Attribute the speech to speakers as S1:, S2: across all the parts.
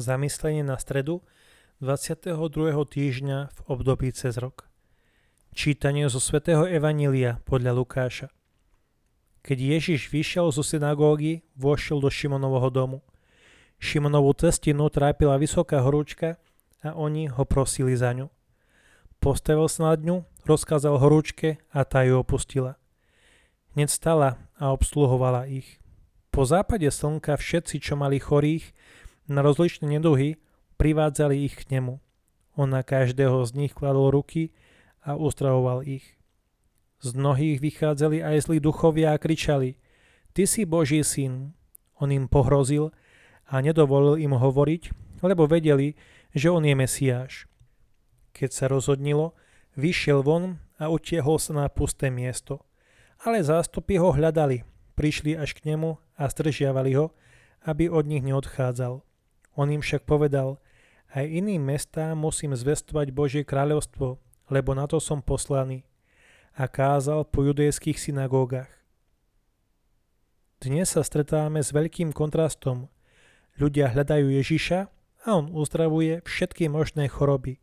S1: Zamyslenie na stredu 22. týždňa v období cez rok. Čítanie zo svätého Evanília podľa Lukáša. Keď Ježiš vyšiel zo synagógy, vošiel do Šimonovho domu. Šimonovú cestinu trápila vysoká horúčka a oni ho prosili za ňu. Postavil sa nad ňu, rozkázal horúčke a tá ju opustila. Hneď stala a obsluhovala ich. Po západe slnka všetci, čo mali chorých, na rozličné neduhy, privádzali ich k nemu. On na každého z nich kladol ruky a uzdravoval ich. Z mnohých vychádzali aj zlí duchovia a kričali Ty si Boží syn. On im pohrozil a nedovolil im hovoriť, lebo vedeli, že on je Mesiáš. Keď sa rozhodnilo, vyšiel von a utiehol sa na pusté miesto. Ale zástupy ho hľadali, prišli až k nemu a zdržiavali ho, aby od nich neodchádzal. On im však povedal, aj iným mestám musím zvestovať Božie kráľovstvo, lebo na to som poslaný. A kázal po judejských synagógach. Dnes sa stretáme s veľkým kontrastom. Ľudia hľadajú Ježiša a on uzdravuje všetky možné choroby,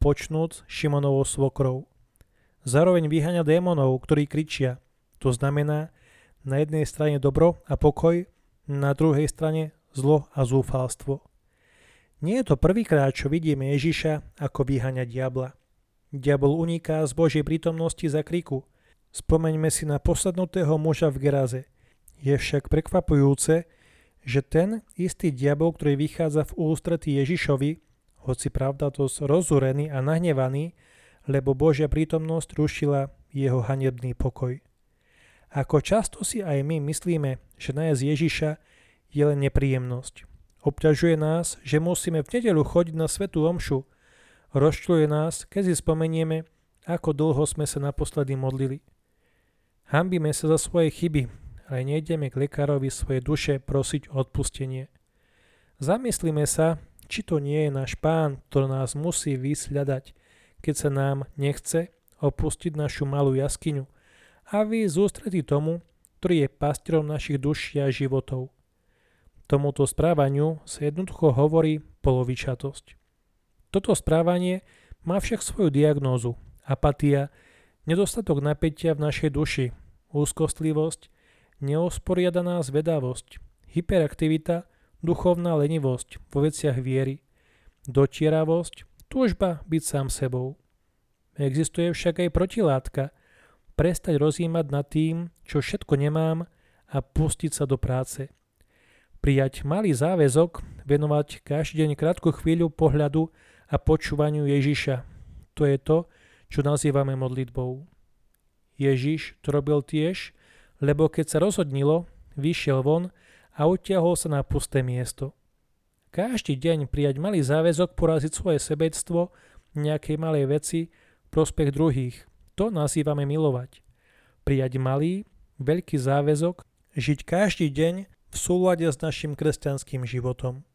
S1: počnúc Šimonovou svokrou. Zároveň vyháňa démonov, ktorí kričia. To znamená, na jednej strane dobro a pokoj, na druhej strane zlo a zúfalstvo. Nie je to prvýkrát, čo vidíme Ježiša, ako vyháňa diabla. Diabol uniká z Božej prítomnosti za kriku. Spomeňme si na posadnutého muža v Geraze. Je však prekvapujúce, že ten istý diabol, ktorý vychádza v ústretí Ježišovi, hoci pravda dosť rozúrený a nahnevaný, lebo Božia prítomnosť rušila jeho hanebný pokoj. Ako často si aj my myslíme, že nájsť Ježiša je len nepríjemnosť. Obťažuje nás, že musíme v nedelu chodiť na svetú omšu. Rozčľuje nás, keď si spomenieme, ako dlho sme sa naposledy modlili. Hambíme sa za svoje chyby, ale nejdeme k lekárovi svoje duše prosiť o odpustenie. Zamyslíme sa, či to nie je náš pán, ktorý nás musí vysľadať, keď sa nám nechce opustiť našu malú jaskyňu a vy zústretí tomu, ktorý je pastierom našich duší a životov. Tomuto správaniu sa jednoducho hovorí polovičatosť. Toto správanie má však svoju diagnózu. Apatia, nedostatok napätia v našej duši, úzkostlivosť, neosporiadaná zvedavosť, hyperaktivita, duchovná lenivosť vo veciach viery, dotieravosť, túžba byť sám sebou. Existuje však aj protilátka, prestať rozímať nad tým, čo všetko nemám a pustiť sa do práce – prijať malý záväzok, venovať každý deň krátku chvíľu pohľadu a počúvaniu Ježiša. To je to, čo nazývame modlitbou. Ježiš to robil tiež, lebo keď sa rozhodnilo, vyšiel von a utiahol sa na pusté miesto. Každý deň prijať malý záväzok poraziť svoje sebectvo, nejakej malej veci, prospech druhých. To nazývame milovať. Prijať malý, veľký záväzok, žiť každý deň v súlade s našim kresťanským životom.